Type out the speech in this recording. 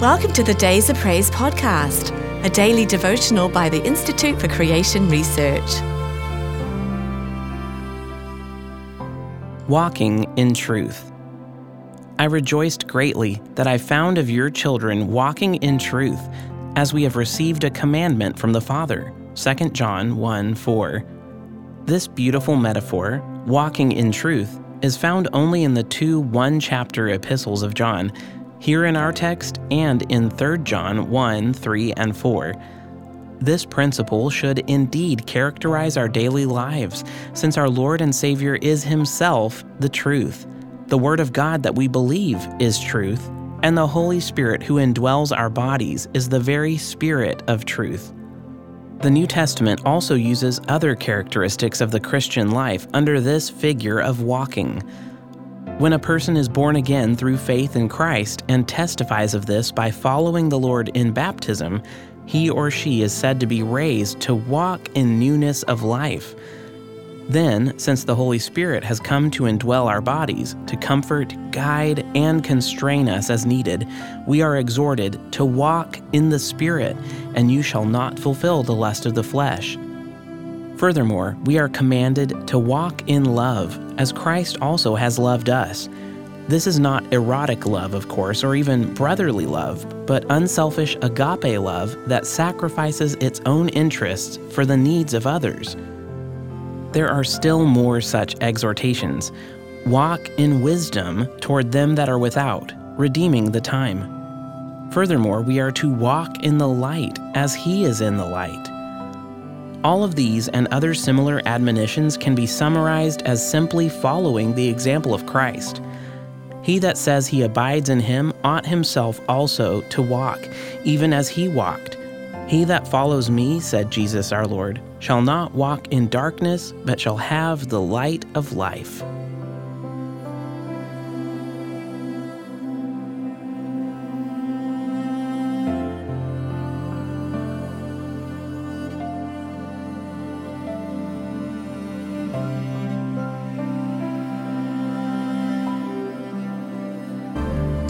Welcome to the Days of Praise podcast, a daily devotional by the Institute for Creation Research. Walking in Truth. I rejoiced greatly that I found of your children walking in truth, as we have received a commandment from the Father. 2 John 1 4. This beautiful metaphor, walking in truth, is found only in the two one chapter epistles of John here in our text and in 3 John 1 3 and 4. This principle should indeed characterize our daily lives, since our Lord and Savior is Himself the truth. The Word of God that we believe is truth, and the Holy Spirit who indwells our bodies is the very Spirit of truth. The New Testament also uses other characteristics of the Christian life under this figure of walking. When a person is born again through faith in Christ and testifies of this by following the Lord in baptism, he or she is said to be raised to walk in newness of life. Then, since the Holy Spirit has come to indwell our bodies, to comfort, guide, and constrain us as needed, we are exhorted to walk in the Spirit, and you shall not fulfill the lust of the flesh. Furthermore, we are commanded to walk in love, as Christ also has loved us. This is not erotic love, of course, or even brotherly love, but unselfish agape love that sacrifices its own interests for the needs of others. There are still more such exhortations. Walk in wisdom toward them that are without, redeeming the time. Furthermore, we are to walk in the light as He is in the light. All of these and other similar admonitions can be summarized as simply following the example of Christ. He that says he abides in him ought himself also to walk, even as he walked. He that follows me, said Jesus our Lord, shall not walk in darkness, but shall have the light of life.